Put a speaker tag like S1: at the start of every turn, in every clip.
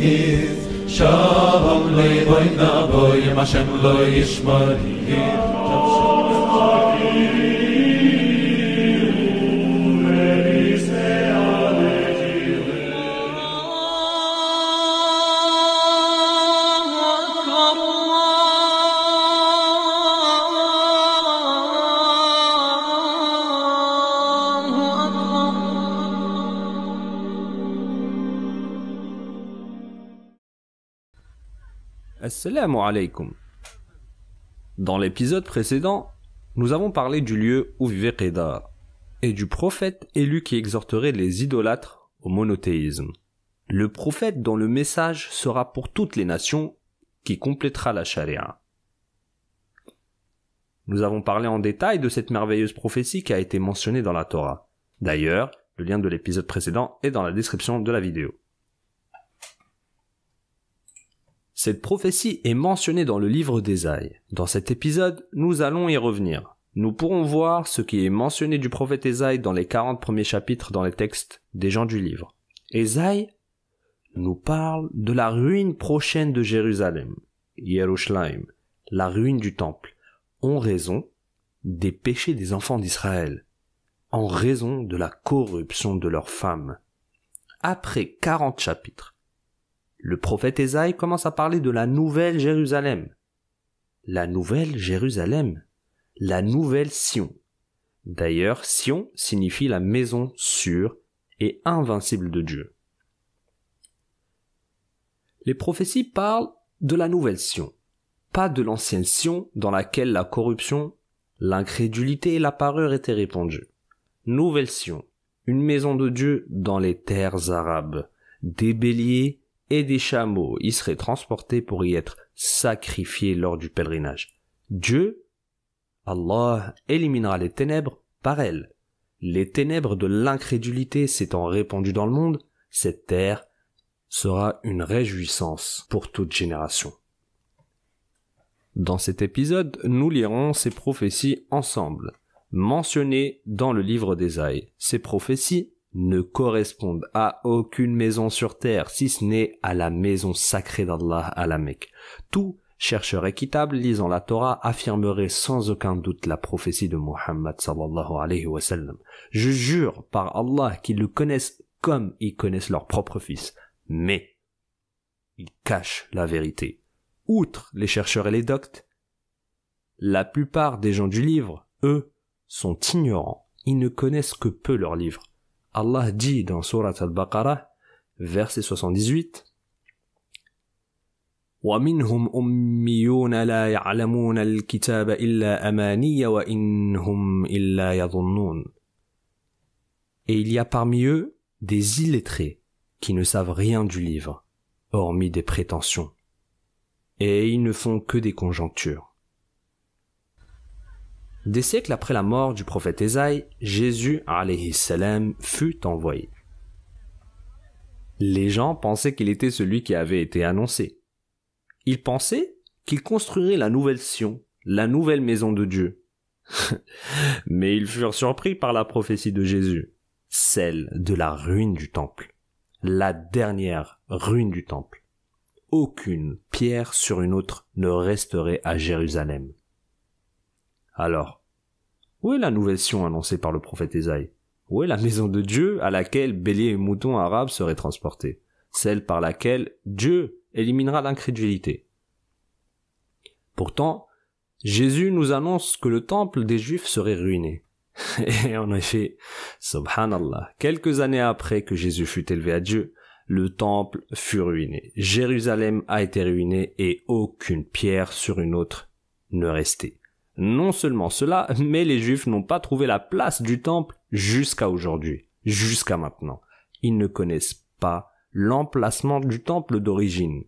S1: Shalom loy boy na boy Hashem lo yishmar
S2: Dans l'épisode précédent, nous avons parlé du lieu où vivait Qeda et du prophète élu qui exhorterait les idolâtres au monothéisme. Le prophète dont le message sera pour toutes les nations qui complétera la charia. Nous avons parlé en détail de cette merveilleuse prophétie qui a été mentionnée dans la Torah. D'ailleurs, le lien de l'épisode précédent est dans la description de la vidéo. Cette prophétie est mentionnée dans le livre d'Ésaïe. Dans cet épisode, nous allons y revenir. Nous pourrons voir ce qui est mentionné du prophète Ésaïe dans les 40 premiers chapitres dans les textes des gens du livre. Ésaïe nous parle de la ruine prochaine de Jérusalem, Yerushalayim, la ruine du temple, en raison des péchés des enfants d'Israël, en raison de la corruption de leurs femmes. Après 40 chapitres, le prophète Ésaïe commence à parler de la nouvelle Jérusalem. La nouvelle Jérusalem. La nouvelle Sion. D'ailleurs, Sion signifie la maison sûre et invincible de Dieu. Les prophéties parlent de la nouvelle Sion, pas de l'ancienne Sion dans laquelle la corruption, l'incrédulité et la parure étaient répandues. Nouvelle Sion, une maison de Dieu dans les terres arabes, des béliers et des chameaux y seraient transportés pour y être sacrifiés lors du pèlerinage. Dieu, Allah, éliminera les ténèbres par elles. Les ténèbres de l'incrédulité s'étant répandues dans le monde, cette terre sera une réjouissance pour toute génération. Dans cet épisode, nous lirons ces prophéties ensemble, mentionnées dans le livre d'Ésaïe. Ces prophéties ne correspondent à aucune maison sur terre, si ce n'est à la maison sacrée d'Allah à la Mecque. Tout chercheur équitable lisant la Torah affirmerait sans aucun doute la prophétie de Muhammad sallallahu alayhi wa sallam. Je jure par Allah qu'ils le connaissent comme ils connaissent leur propre fils. Mais, ils cachent la vérité. Outre les chercheurs et les doctes, la plupart des gens du livre, eux, sont ignorants. Ils ne connaissent que peu leur livre. Allah dit dans Surat al-Baqarah, verset 78, ومنهم أميون لا يعلمون الكتاب إلا أماني وإنهم إلا يظنون. Et il y a parmi eux des illettrés qui ne savent rien du livre, hormis des prétentions. Et ils ne font que des conjonctures. Des siècles après la mort du prophète Ésaïe, Jésus salam, fut envoyé. Les gens pensaient qu'il était celui qui avait été annoncé. Ils pensaient qu'il construirait la nouvelle Sion, la nouvelle maison de Dieu. Mais ils furent surpris par la prophétie de Jésus, celle de la ruine du temple, la dernière ruine du temple. Aucune pierre sur une autre ne resterait à Jérusalem. Alors, où est la nouvelle Sion annoncée par le prophète Ésaïe Où est la maison de Dieu à laquelle béliers et moutons arabes seraient transportés? Celle par laquelle Dieu éliminera l'incrédulité? Pourtant, Jésus nous annonce que le temple des Juifs serait ruiné. Et en effet, subhanallah, quelques années après que Jésus fut élevé à Dieu, le temple fut ruiné. Jérusalem a été ruiné et aucune pierre sur une autre ne restait. Non seulement cela, mais les Juifs n'ont pas trouvé la place du temple jusqu'à aujourd'hui, jusqu'à maintenant. Ils ne connaissent pas l'emplacement du temple d'origine.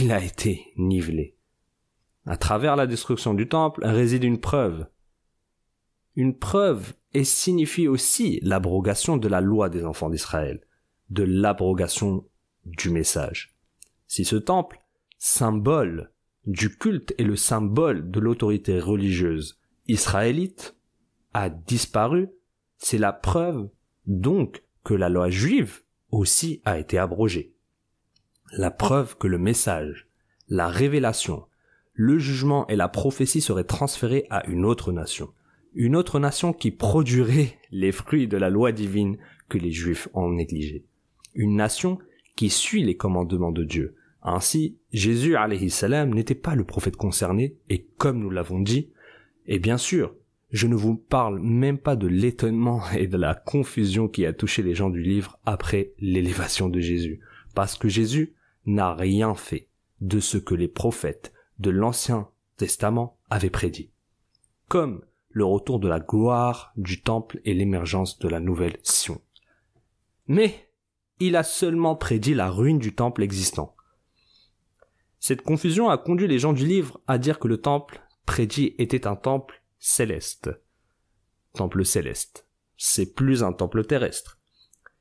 S2: Il a été nivelé. À travers la destruction du temple réside une preuve. Une preuve et signifie aussi l'abrogation de la loi des enfants d'Israël, de l'abrogation du message. Si ce temple, symbole du culte et le symbole de l'autorité religieuse israélite a disparu, c'est la preuve donc que la loi juive aussi a été abrogée. La preuve que le message, la révélation, le jugement et la prophétie seraient transférés à une autre nation. Une autre nation qui produirait les fruits de la loi divine que les Juifs ont négligé. Une nation qui suit les commandements de Dieu. Ainsi, Jésus salam n'était pas le prophète concerné, et comme nous l'avons dit, et bien sûr, je ne vous parle même pas de l'étonnement et de la confusion qui a touché les gens du livre après l'élévation de Jésus, parce que Jésus n'a rien fait de ce que les prophètes de l'Ancien Testament avaient prédit. Comme le retour de la gloire du temple et l'émergence de la nouvelle Sion. Mais il a seulement prédit la ruine du temple existant. Cette confusion a conduit les gens du livre à dire que le temple prédit était un temple céleste. Temple céleste. C'est plus un temple terrestre.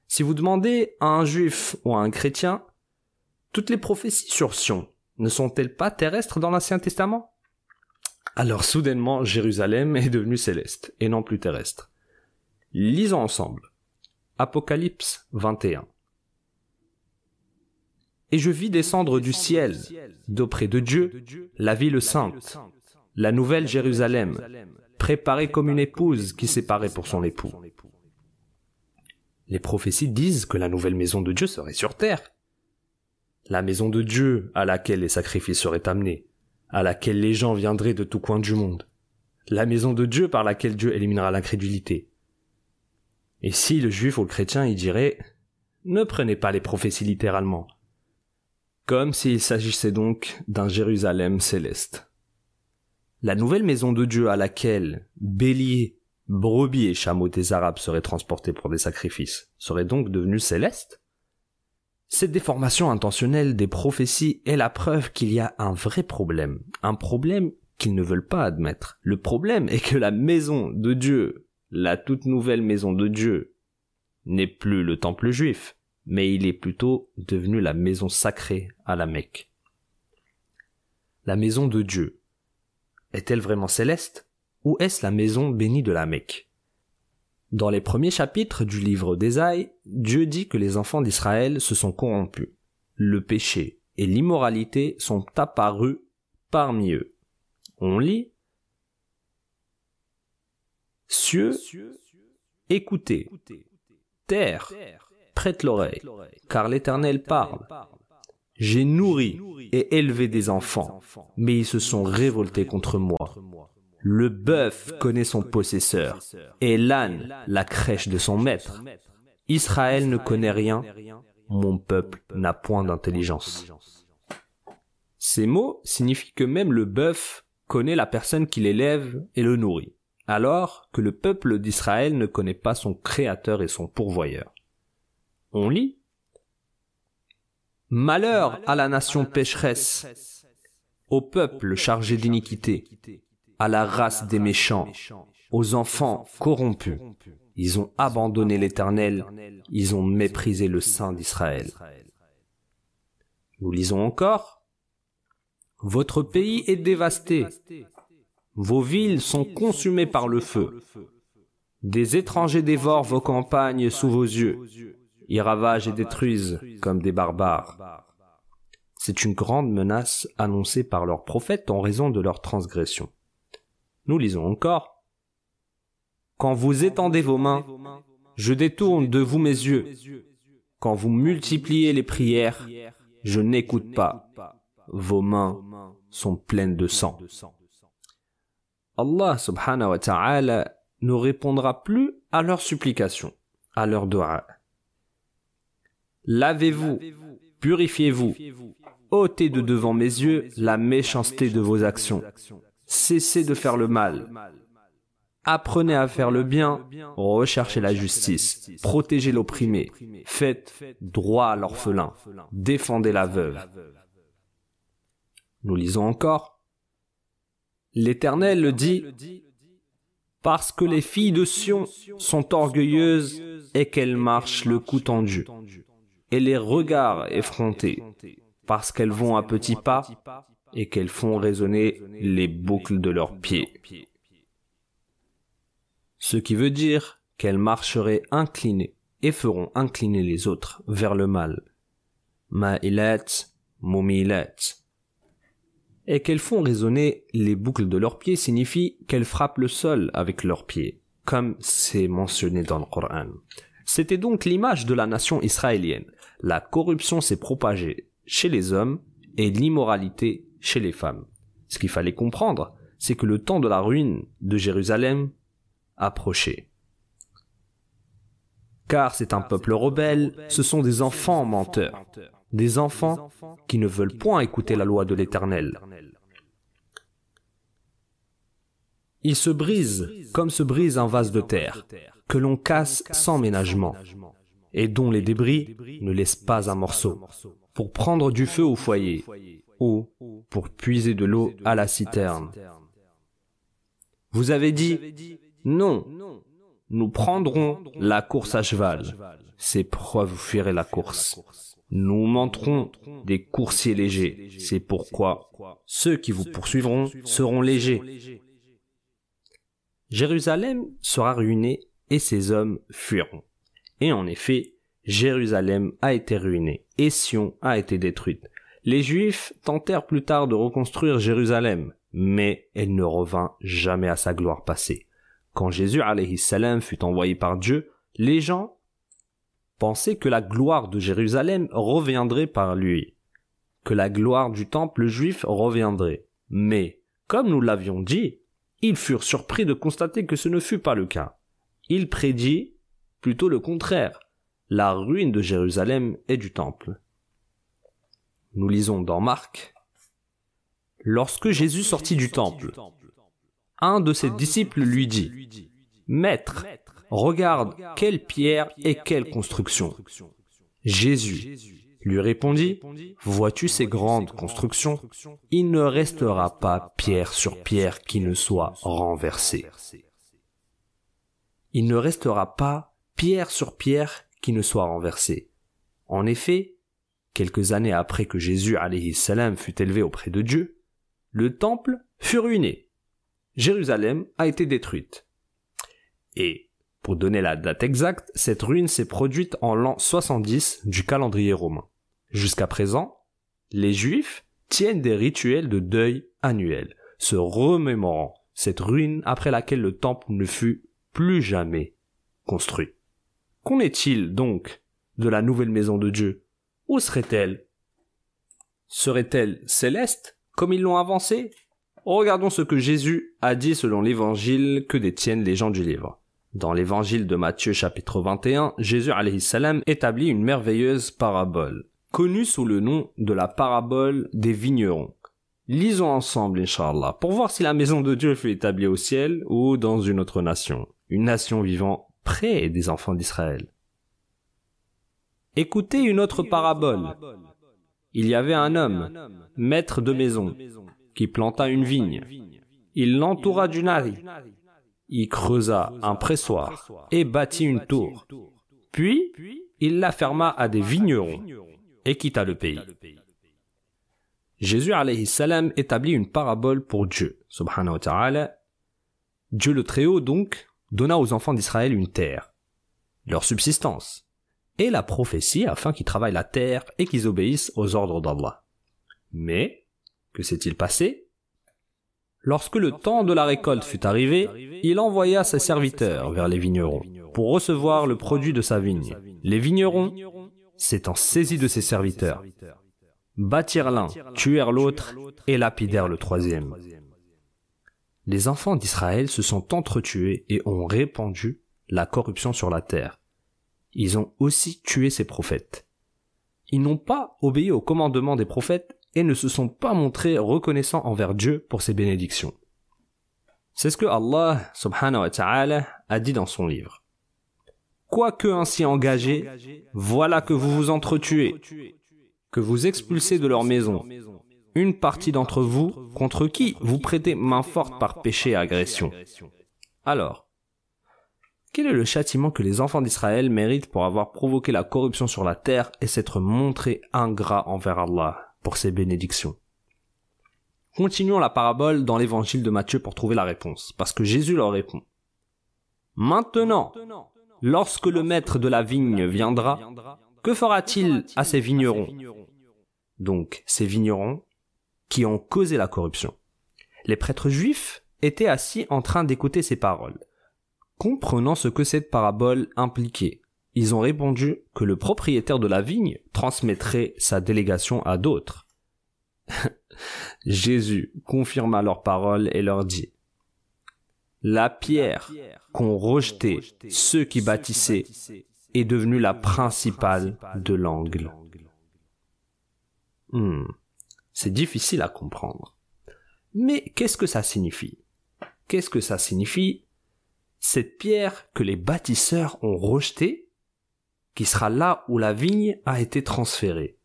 S2: Si vous demandez à un juif ou à un chrétien, toutes les prophéties sur Sion ne sont-elles pas terrestres dans l'Ancien Testament? Alors soudainement, Jérusalem est devenue céleste et non plus terrestre. Lisons ensemble. Apocalypse 21. Et je vis descendre du ciel, d'auprès de Dieu, la ville sainte, la nouvelle Jérusalem, préparée comme une épouse qui s'est parée pour son époux. Les prophéties disent que la nouvelle maison de Dieu serait sur terre. La maison de Dieu à laquelle les sacrifices seraient amenés, à laquelle les gens viendraient de tous coins du monde. La maison de Dieu par laquelle Dieu éliminera l'incrédulité. Et si le juif ou le chrétien y dirait Ne prenez pas les prophéties littéralement, comme s'il s'agissait donc d'un Jérusalem céleste. La nouvelle maison de Dieu à laquelle béliers, brebis et chameaux des Arabes seraient transportés pour des sacrifices serait donc devenue céleste? Cette déformation intentionnelle des prophéties est la preuve qu'il y a un vrai problème, un problème qu'ils ne veulent pas admettre. Le problème est que la maison de Dieu, la toute nouvelle maison de Dieu, n'est plus le temple juif, mais il est plutôt devenu la maison sacrée à la Mecque. La maison de Dieu est-elle vraiment céleste? Ou est-ce la maison bénie de la Mecque? Dans les premiers chapitres du livre d'Ésaïe, Dieu dit que les enfants d'Israël se sont corrompus. Le péché et l'immoralité sont apparus parmi eux. On lit Cieux, écoutez, terre, prête l'oreille, car l'Éternel parle. J'ai nourri et élevé des enfants, mais ils se sont révoltés contre moi. Le bœuf connaît son possesseur, et l'âne la crèche de son maître. Israël ne connaît rien, mon peuple n'a point d'intelligence. Ces mots signifient que même le bœuf connaît la personne qui l'élève et le nourrit, alors que le peuple d'Israël ne connaît pas son créateur et son pourvoyeur. On lit. Malheur à la nation pécheresse, au peuple chargé d'iniquité, à la race des méchants, aux enfants corrompus. Ils ont abandonné l'Éternel, ils ont méprisé le Saint d'Israël. Nous lisons encore. Votre pays est dévasté, vos villes sont consumées par le feu, des étrangers dévorent vos campagnes sous vos yeux, ils ravagent et détruisent comme des barbares. C'est une grande menace annoncée par leurs prophètes en raison de leur transgression. Nous lisons encore. Quand vous étendez vos mains, je détourne de vous mes yeux. Quand vous multipliez les prières, je n'écoute pas. Vos mains sont pleines de sang. Allah subhanahu wa ta'ala ne répondra plus à leurs supplications, à leurs doigts. Lavez-vous, purifiez-vous, ôtez de devant mes yeux la méchanceté de vos actions. Cessez de faire le mal. Apprenez à faire le bien, recherchez la justice, protégez l'opprimé, faites droit à l'orphelin, défendez la veuve. Nous lisons encore. L'Éternel le dit, parce que les filles de Sion sont orgueilleuses et qu'elles marchent le cou tendu et les regards effrontés, parce qu'elles vont à petits pas et qu'elles font résonner les boucles de leurs pieds. Ce qui veut dire qu'elles marcheraient inclinées et feront incliner les autres vers le mal. ma'ilat, mumilat. Et qu'elles font résonner les boucles de leurs pieds signifie qu'elles frappent le sol avec leurs pieds, comme c'est mentionné dans le Coran. C'était donc l'image de la nation israélienne. La corruption s'est propagée chez les hommes et l'immoralité chez les femmes. Ce qu'il fallait comprendre, c'est que le temps de la ruine de Jérusalem approchait. Car c'est un peuple rebelle, ce sont des enfants menteurs, des enfants qui ne veulent point écouter la loi de l'Éternel. Ils se brisent comme se brise un vase de terre, que l'on casse sans ménagement, et dont les débris ne laissent pas un morceau, pour prendre du feu au foyer, ou pour puiser de l'eau à la citerne. Vous avez dit, non, nous prendrons la course à cheval. C'est pourquoi vous fuirez la course. Nous monterons des coursiers légers. C'est pourquoi ceux qui vous poursuivront seront légers. Jérusalem sera ruinée et ses hommes fuiront. Et en effet, Jérusalem a été ruinée et Sion a été détruite. Les Juifs tentèrent plus tard de reconstruire Jérusalem, mais elle ne revint jamais à sa gloire passée. Quand Jésus salam fut envoyé par Dieu, les gens pensaient que la gloire de Jérusalem reviendrait par lui, que la gloire du temple juif reviendrait. Mais, comme nous l'avions dit, ils furent surpris de constater que ce ne fut pas le cas. Il prédit plutôt le contraire, la ruine de Jérusalem et du temple. Nous lisons dans Marc. Lorsque Jésus sortit du temple, un de ses disciples lui dit, Maître, regarde quelle pierre et quelle construction. Jésus lui répondit, Vois-tu ces grandes constructions? Il ne restera pas pierre sur pierre qui ne soit renversée. Il ne restera pas pierre sur pierre qui ne soit renversée. En effet, quelques années après que Jésus salam fut élevé auprès de Dieu, le temple fut ruiné. Jérusalem a été détruite. Et, pour donner la date exacte, cette ruine s'est produite en l'an 70 du calendrier romain. Jusqu'à présent, les Juifs tiennent des rituels de deuil annuels, se remémorant cette ruine après laquelle le temple ne fut plus jamais construit. Qu'en est-il donc de la nouvelle maison de Dieu? Où serait-elle? Serait-elle céleste, comme ils l'ont avancé? Regardons ce que Jésus a dit selon l'évangile que détiennent les gens du livre. Dans l'évangile de Matthieu chapitre 21, Jésus salam établit une merveilleuse parabole. Connu sous le nom de la parabole des vignerons. Lisons ensemble, Inch'Allah, pour voir si la maison de Dieu fut établie au ciel ou dans une autre nation, une nation vivant près des enfants d'Israël. Écoutez une autre parabole. Il y avait un homme, maître de maison, qui planta une vigne. Il l'entoura d'une harrie. Il creusa un pressoir et bâtit une tour. Puis, il la ferma à des vignerons et quitta le pays. Jésus salam établit une parabole pour Dieu. Dieu le Très-Haut donc donna aux enfants d'Israël une terre, leur subsistance, et la prophétie afin qu'ils travaillent la terre et qu'ils obéissent aux ordres d'Allah. Mais, que s'est-il passé? Lorsque le temps de la récolte fut arrivé, il envoya ses serviteurs vers les vignerons pour recevoir le produit de sa vigne. Les vignerons s'étant saisis de ses serviteurs, bâtirent l'un, tuèrent l'autre et lapidèrent le troisième. Les enfants d'Israël se sont entretués et ont répandu la corruption sur la terre. Ils ont aussi tué ses prophètes. Ils n'ont pas obéi au commandement des prophètes et ne se sont pas montrés reconnaissants envers Dieu pour ses bénédictions. C'est ce que Allah subhanahu wa ta'ala a dit dans son livre quoique ainsi engagés, voilà que vous vous entretuez, que vous expulsez de leur maison une partie d'entre vous contre qui vous prêtez main forte par péché et agression. Alors, quel est le châtiment que les enfants d'Israël méritent pour avoir provoqué la corruption sur la terre et s'être montrés ingrats envers Allah pour ses bénédictions? Continuons la parabole dans l'évangile de Matthieu pour trouver la réponse, parce que Jésus leur répond. Maintenant, lorsque le maître de la vigne viendra, Que fera-t-il à ces vignerons? Donc, ces vignerons qui ont causé la corruption. Les prêtres juifs étaient assis en train d'écouter ces paroles. Comprenant ce que cette parabole impliquait, ils ont répondu que le propriétaire de la vigne transmettrait sa délégation à d'autres. Jésus confirma leurs paroles et leur dit La pierre qu'ont rejeté ceux qui bâtissaient est devenue la principale de l'angle. Hmm, c'est difficile à comprendre. Mais qu'est-ce que ça signifie? Qu'est-ce que ça signifie? Cette pierre que les bâtisseurs ont rejetée, qui sera là où la vigne a été transférée.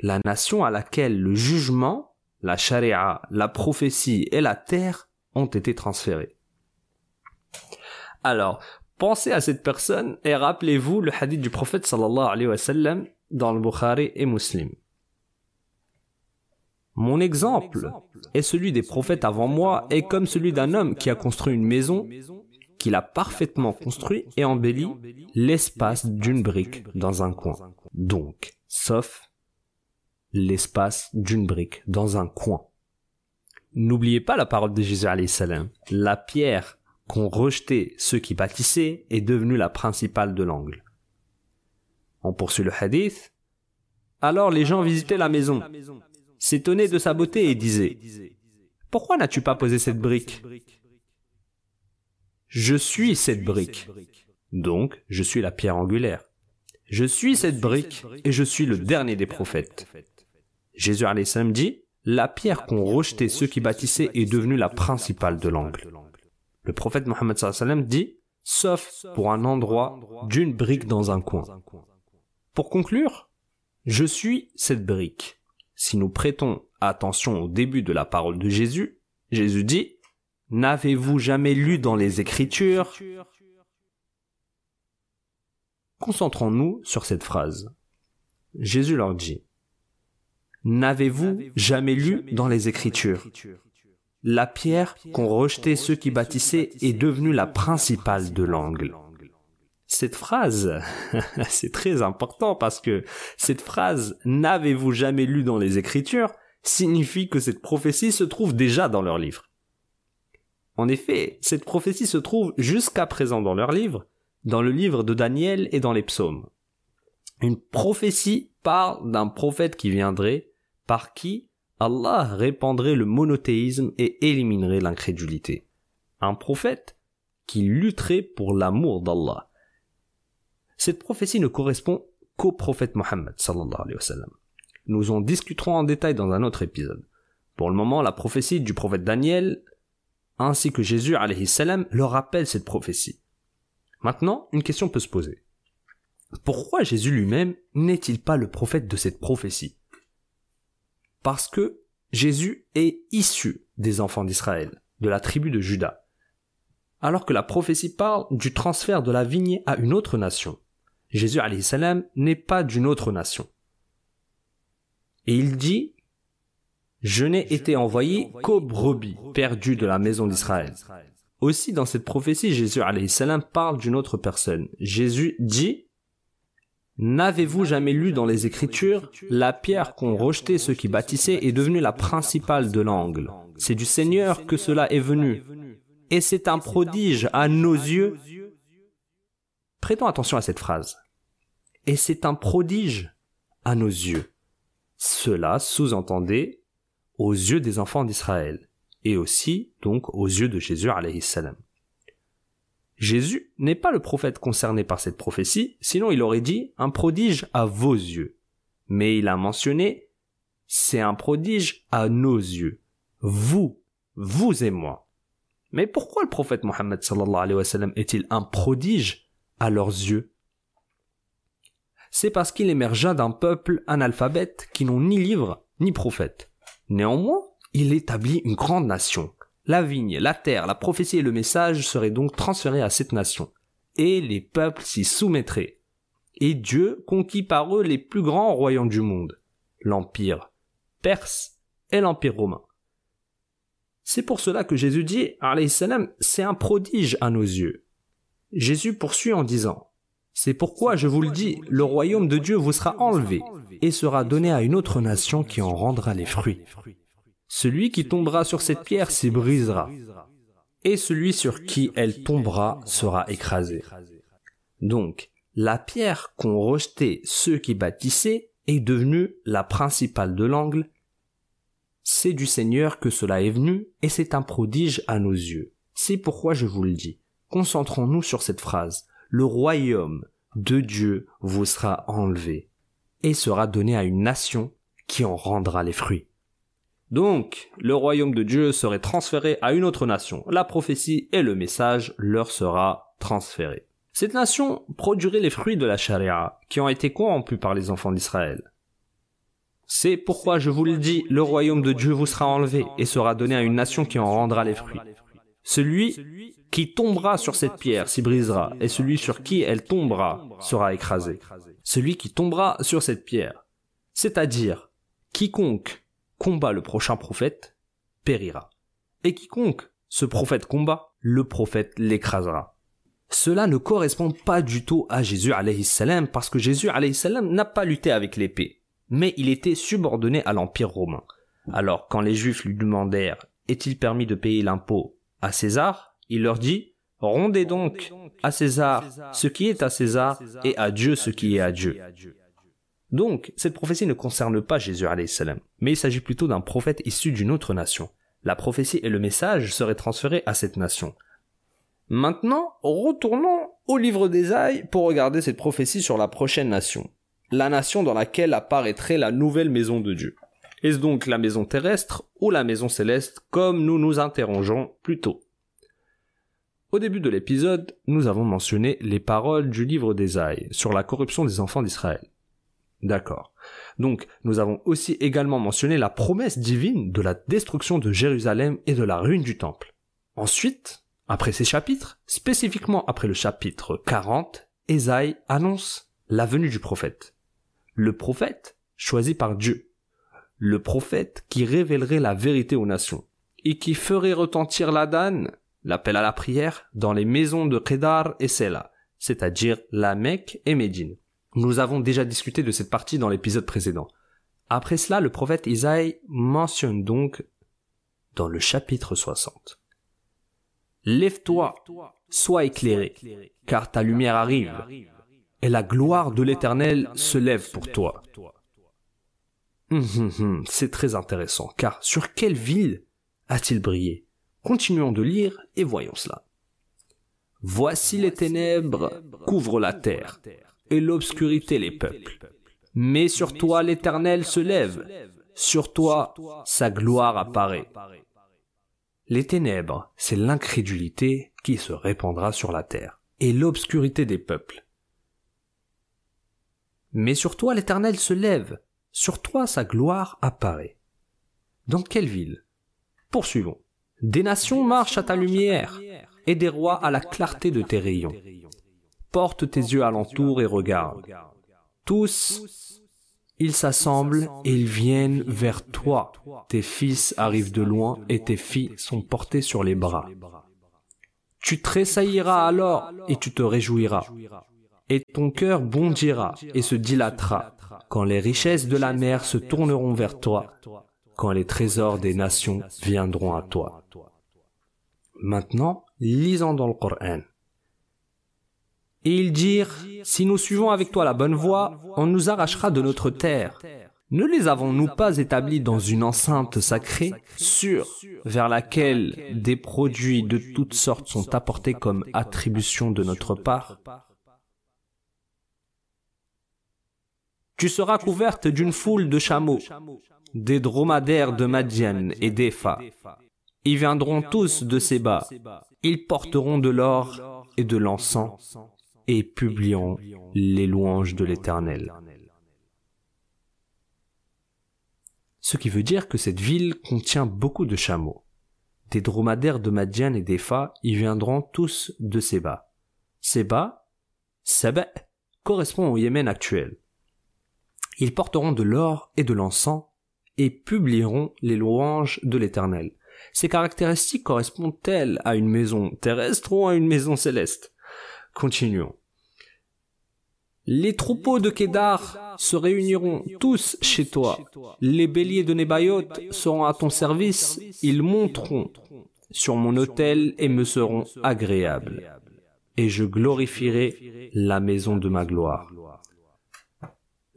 S2: La nation à laquelle le jugement, la charia, la prophétie et la terre ont été transférés. Alors, pensez à cette personne et rappelez-vous le hadith du prophète sallallahu alayhi wa sallam dans le Bukhari et Muslim. Mon exemple est celui des prophètes avant moi et comme celui d'un homme qui a construit une maison, qu'il a parfaitement construit et embelli l'espace d'une brique dans un coin. Donc, sauf l'espace d'une brique dans un coin. N'oubliez pas la parole de Jésus salam. La pierre qu'ont rejeté ceux qui bâtissaient est devenue la principale de l'angle. On poursuit le hadith. Alors les gens visitaient la maison s'étonnait de sa beauté et disait Pourquoi n'as-tu pas posé cette brique Je suis cette brique. Donc, je suis la pierre angulaire. Je suis cette brique et je suis le dernier des prophètes. Jésus dit La pierre qu'ont rejeté ceux qui bâtissaient est devenue la principale de l'angle. Le prophète Mohammed dit Sauf pour un endroit d'une brique dans un coin. Pour conclure, je suis cette brique. Si nous prêtons attention au début de la parole de Jésus, Jésus dit N'avez-vous jamais lu dans les Écritures? Concentrons-nous sur cette phrase. Jésus leur dit N'avez-vous jamais lu dans les Écritures? La pierre qu'ont rejeté ceux qui bâtissaient est devenue la principale de l'angle cette phrase, c'est très important parce que cette phrase n'avez-vous jamais lu dans les Écritures signifie que cette prophétie se trouve déjà dans leur livre. En effet, cette prophétie se trouve jusqu'à présent dans leur livre, dans le livre de Daniel et dans les psaumes. Une prophétie parle d'un prophète qui viendrait, par qui Allah répandrait le monothéisme et éliminerait l'incrédulité. Un prophète qui lutterait pour l'amour d'Allah cette prophétie ne correspond qu'au prophète Mohammed sallallahu. Nous en discuterons en détail dans un autre épisode. Pour le moment, la prophétie du prophète Daniel ainsi que Jésus alayhi salam leur rappelle cette prophétie. Maintenant, une question peut se poser. Pourquoi Jésus lui-même n'est-il pas le prophète de cette prophétie? Parce que Jésus est issu des enfants d'Israël, de la tribu de Juda, alors que la prophétie parle du transfert de la vigne à une autre nation. Jésus salam n'est pas d'une autre nation. Et il dit, je n'ai été envoyé qu'aux brebis perdues de la maison d'Israël. Aussi, dans cette prophétie, Jésus salam parle d'une autre personne. Jésus dit, N'avez-vous jamais lu dans les Écritures, la pierre qu'ont rejeté ceux qui bâtissaient est devenue la principale de l'angle. C'est du Seigneur que cela est venu. Et c'est un prodige à nos yeux Prêtons attention à cette phrase. Et c'est un prodige à nos yeux. Cela sous-entendait aux yeux des enfants d'Israël et aussi donc aux yeux de Jésus. Jésus n'est pas le prophète concerné par cette prophétie, sinon il aurait dit un prodige à vos yeux. Mais il a mentionné c'est un prodige à nos yeux. Vous, vous et moi. Mais pourquoi le prophète Mohammed est-il un prodige à leurs yeux C'est parce qu'il émergea d'un peuple analphabète qui n'ont ni livre ni prophète. Néanmoins, il établit une grande nation. La vigne, la terre, la prophétie et le message seraient donc transférés à cette nation. Et les peuples s'y soumettraient. Et Dieu conquit par eux les plus grands royaumes du monde. L'empire perse et l'empire romain. C'est pour cela que Jésus dit, c'est un prodige à nos yeux. Jésus poursuit en disant, C'est pourquoi je vous le dis, le royaume de Dieu vous sera enlevé et sera donné à une autre nation qui en rendra les fruits. Celui qui tombera sur cette pierre s'y brisera, et celui sur qui elle tombera sera écrasé. Donc, la pierre qu'ont rejeté ceux qui bâtissaient est devenue la principale de l'angle. C'est du Seigneur que cela est venu, et c'est un prodige à nos yeux. C'est pourquoi je vous le dis. Concentrons-nous sur cette phrase le royaume de Dieu vous sera enlevé et sera donné à une nation qui en rendra les fruits. Donc, le royaume de Dieu serait transféré à une autre nation. La prophétie et le message leur sera transféré. Cette nation produirait les fruits de la charia, qui ont été corrompus par les enfants d'Israël. C'est pourquoi je vous le dis, le royaume de Dieu vous sera enlevé et sera donné à une nation qui en rendra les fruits. Celui qui tombera sur cette pierre s'y brisera, et celui sur qui elle tombera sera écrasé. Celui qui tombera sur cette pierre, c'est-à-dire quiconque combat le prochain prophète, périra. Et quiconque ce prophète combat, le prophète l'écrasera. Cela ne correspond pas du tout à Jésus salam parce que Jésus salam n'a pas lutté avec l'épée, mais il était subordonné à l'empire romain. Alors quand les juifs lui demandèrent est-il permis de payer l'impôt à César, il leur dit, Rendez donc à César ce qui est à César et à Dieu ce qui est à Dieu. Donc, cette prophétie ne concerne pas Jésus salam, mais il s'agit plutôt d'un prophète issu d'une autre nation. La prophétie et le message seraient transférés à cette nation. Maintenant, retournons au livre d'Ésaïe pour regarder cette prophétie sur la prochaine nation. La nation dans laquelle apparaîtrait la nouvelle maison de Dieu. Est-ce donc la maison terrestre ou la maison céleste comme nous nous interrogeons plus tôt? Au début de l'épisode, nous avons mentionné les paroles du livre d'Ésaïe sur la corruption des enfants d'Israël. D'accord. Donc, nous avons aussi également mentionné la promesse divine de la destruction de Jérusalem et de la ruine du temple. Ensuite, après ces chapitres, spécifiquement après le chapitre 40, Ésaïe annonce la venue du prophète. Le prophète choisi par Dieu le prophète qui révélerait la vérité aux nations, et qui ferait retentir la danne, l'appel à la prière, dans les maisons de Kedar et Sela, c'est-à-dire la Mecque et Médine. Nous avons déjà discuté de cette partie dans l'épisode précédent. Après cela, le prophète Isaïe mentionne donc dans le chapitre 60. Lève-toi, sois éclairé, car ta lumière arrive, et la gloire de l'Éternel se lève pour toi. Hum, hum, hum, c'est très intéressant, car sur quelle ville a-t-il brillé? Continuons de lire et voyons cela. Voici les ténèbres couvrent la terre, et l'obscurité les peuples. Mais sur toi l'Éternel se lève, sur toi sa gloire apparaît. Les ténèbres, c'est l'incrédulité qui se répandra sur la terre, et l'obscurité des peuples. Mais sur toi l'Éternel se lève, sur toi sa gloire apparaît. Dans quelle ville? Poursuivons. Des nations marchent à ta lumière, et des rois à la clarté de tes rayons. Porte tes yeux alentour et regarde. Tous, ils s'assemblent et ils viennent vers toi. Tes fils arrivent de loin et tes filles sont portées sur les bras. Tu tressailliras alors et tu te réjouiras. Et ton cœur bondira et se dilatera quand les richesses de la mer se tourneront vers toi, quand les trésors des nations viendront à toi. Maintenant, lisons dans le Coran. Et ils dirent, si nous suivons avec toi la bonne voie, on nous arrachera de notre terre. Ne les avons-nous pas établis dans une enceinte sacrée, sûre, vers laquelle des produits de toutes sortes sont apportés comme attribution de notre part? Tu seras couverte d'une foule de chameaux, des dromadaires de Madian et d'Epha. Ils viendront tous de Séba. Ils porteront de l'or et de l'encens et publieront les louanges de l'Éternel. Ce qui veut dire que cette ville contient beaucoup de chameaux. Des dromadaires de Madian et d'Epha y viendront tous de Séba. Séba, Saba, correspond au Yémen actuel. Ils porteront de l'or et de l'encens et publieront les louanges de l'Éternel. Ces caractéristiques correspondent-elles à une maison terrestre ou à une maison céleste? Continuons. Les troupeaux de Kédar se réuniront tous chez toi. Les béliers de Nebayot seront à ton service. Ils monteront sur mon autel et me seront agréables. Et je glorifierai la maison de ma gloire.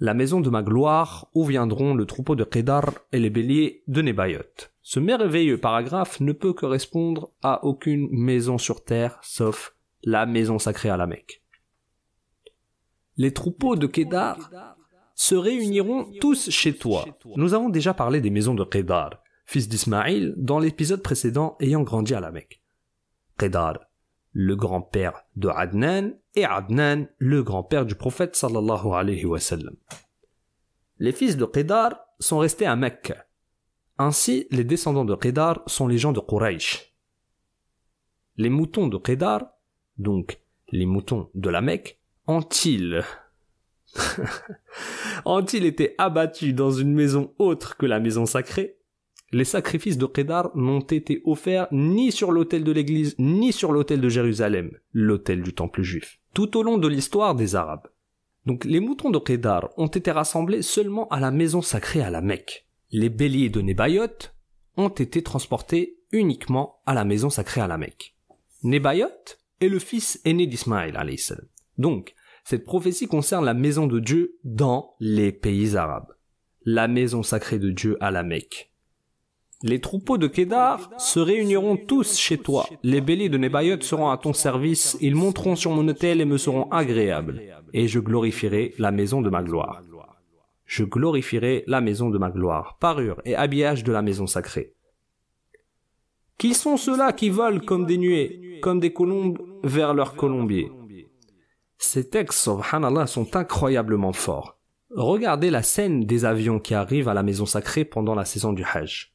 S2: La maison de ma gloire où viendront le troupeau de Kédar et les béliers de Nebayot. Ce merveilleux paragraphe ne peut correspondre à aucune maison sur terre sauf la maison sacrée à la Mecque les troupeaux de Kedar se réuniront tous chez toi. Nous avons déjà parlé des maisons de Kedar, fils d'Ismaïl, dans l'épisode précédent ayant grandi à la Mecque. Kedar, le grand-père de Adnan, et Adnan, le grand-père du prophète sallallahu alayhi wa sallam. Les fils de Kedar sont restés à Mecque. Ainsi, les descendants de Kedar sont les gens de Quraysh. Les moutons de Kedar, donc les moutons de la Mecque, ont-ils ont-ils été abattus dans une maison autre que la maison sacrée Les sacrifices de Qédar n'ont été offerts ni sur l'autel de l'église, ni sur l'autel de Jérusalem, l'autel du temple juif, tout au long de l'histoire des Arabes. Donc les moutons de Qédar ont été rassemblés seulement à la maison sacrée à la Mecque. Les béliers de Nebayot ont été transportés uniquement à la maison sacrée à la Mecque. Nebayot est le fils aîné d'Ismaël donc, cette prophétie concerne la maison de Dieu dans les pays arabes. La maison sacrée de Dieu à la Mecque. Les troupeaux de Kédar se réuniront tous chez toi. Les béliers de Nebayot seront à ton service. Ils monteront sur mon autel et me seront agréables. Et je glorifierai la maison de ma gloire. Je glorifierai la maison de ma gloire. Parure et habillage de la maison sacrée. Qui sont ceux-là qui volent comme des nuées, comme des colombes vers leur colombier ces textes, subhanallah, sont incroyablement forts. Regardez la scène des avions qui arrivent à la maison sacrée pendant la saison du Hajj.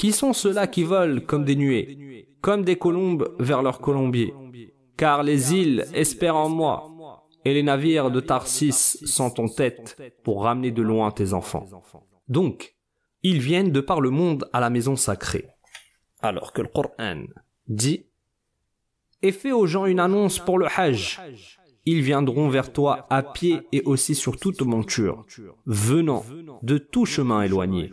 S2: Qui sont ceux-là qui volent comme des nuées, comme des colombes vers leur colombier Car les îles espèrent en moi, et les navires de Tarsis sont en tête pour ramener de loin tes enfants. Donc, ils viennent de par le monde à la maison sacrée. Alors que le Coran dit Et fais aux gens une annonce pour le Hajj ils viendront vers toi à pied et aussi sur toute monture, venant de tout chemin éloigné.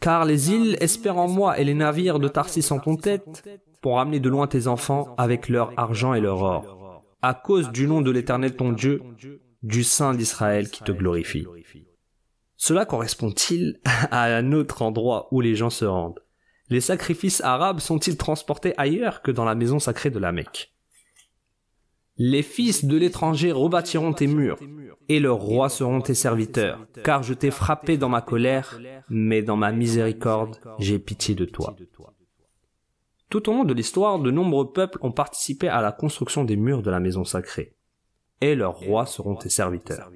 S2: Car les îles espèrent en moi et les navires de Tarsis en ton tête pour amener de loin tes enfants avec leur argent et leur or, à cause du nom de l'Éternel ton Dieu, du Saint d'Israël qui te glorifie. Cela correspond-il à un autre endroit où les gens se rendent? Les sacrifices arabes sont-ils transportés ailleurs que dans la maison sacrée de la Mecque? Les fils de l'étranger rebâtiront tes murs, et leurs rois seront tes serviteurs, car je t'ai frappé dans ma colère, mais dans ma miséricorde, j'ai pitié de toi. Tout au long de l'histoire, de nombreux peuples ont participé à la construction des murs de la maison sacrée, et leurs rois seront tes serviteurs.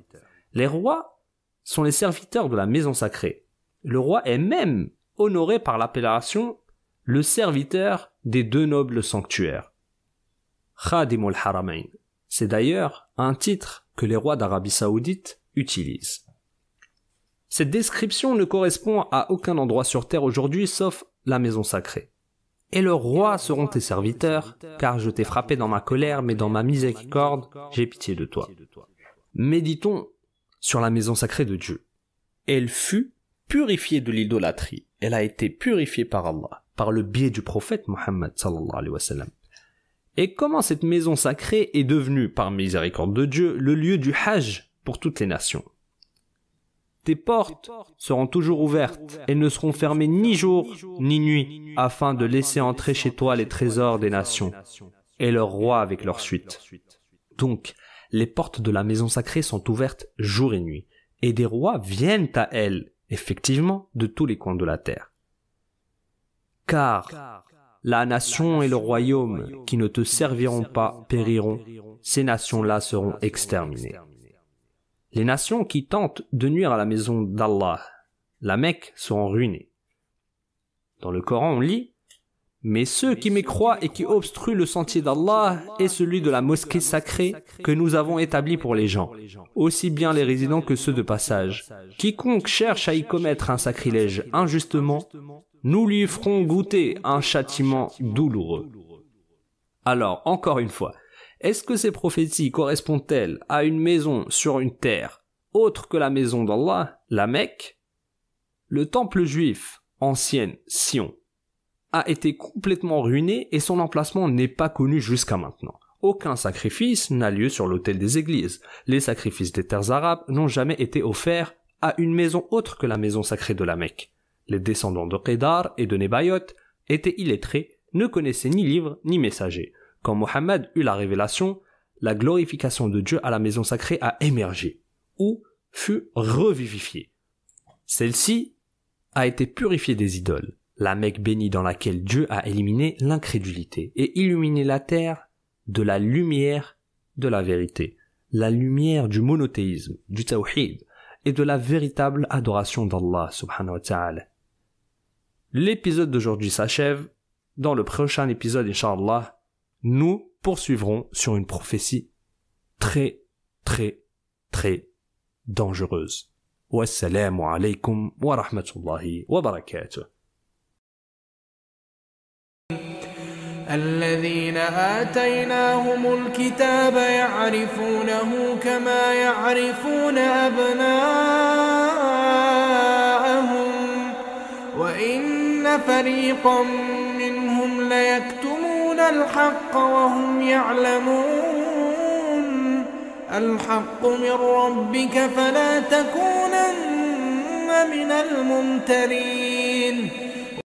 S2: Les rois sont les serviteurs de la maison sacrée. Le roi est même honoré par l'appellation le serviteur des deux nobles sanctuaires. C'est d'ailleurs un titre que les rois d'Arabie saoudite utilisent. Cette description ne correspond à aucun endroit sur terre aujourd'hui sauf la maison sacrée. Et leurs rois seront tes serviteurs, car je t'ai frappé dans ma colère, mais dans ma miséricorde, j'ai pitié de toi. Méditons sur la maison sacrée de Dieu. Elle fut purifiée de l'idolâtrie. Elle a été purifiée par Allah, par le biais du prophète Mohammed sallallahu wa et comment cette maison sacrée est devenue, par miséricorde de Dieu, le lieu du Hajj pour toutes les nations? Tes portes seront toujours ouvertes et ne seront fermées ni jour ni nuit, afin de laisser entrer chez toi les trésors des nations et leurs rois avec leur suite. Donc, les portes de la maison sacrée sont ouvertes jour et nuit, et des rois viennent à elles, effectivement, de tous les coins de la terre. Car la nation et le royaume qui ne te serviront pas périront, ces nations-là seront exterminées. Les nations qui tentent de nuire à la maison d'Allah, la Mecque, seront ruinées. Dans le Coran, on lit mais ceux qui m'écroient et qui obstruent le sentier d'Allah est celui de la mosquée sacrée que nous avons établie pour les gens, aussi bien les résidents que ceux de passage. Quiconque cherche à y commettre un sacrilège injustement, nous lui ferons goûter un châtiment douloureux. Alors, encore une fois, Est-ce que ces prophéties correspondent-elles à une maison sur une terre autre que la maison d'Allah, la Mecque? Le temple juif, ancienne Sion, a été complètement ruiné et son emplacement n'est pas connu jusqu'à maintenant. Aucun sacrifice n'a lieu sur l'autel des églises. Les sacrifices des terres arabes n'ont jamais été offerts à une maison autre que la maison sacrée de la Mecque. Les descendants de Qedar et de Nebayot étaient illettrés, ne connaissaient ni livre ni messager. Quand Mohammed eut la révélation, la glorification de Dieu à la maison sacrée a émergé, ou fut revivifiée. Celle-ci a été purifiée des idoles, la Mecque bénie dans laquelle Dieu a éliminé l'incrédulité et illuminé la terre de la lumière de la vérité, la lumière du monothéisme, du tawhid, et de la véritable adoration d'Allah subhanahu wa ta'ala. L'épisode d'aujourd'hui s'achève. Dans le prochain épisode, inshallah, nous poursuivrons sur une prophétie très, très, très dangereuse. Wassalamu alaikum wa rahmatullahi wa barakatuh.
S3: الذين آتيناهم الكتاب يعرفونه كما يعرفون أبناءهم وإن فريقا منهم ليكتمون الحق وهم يعلمون. الحق من ربك فلا تكونن من الممترين.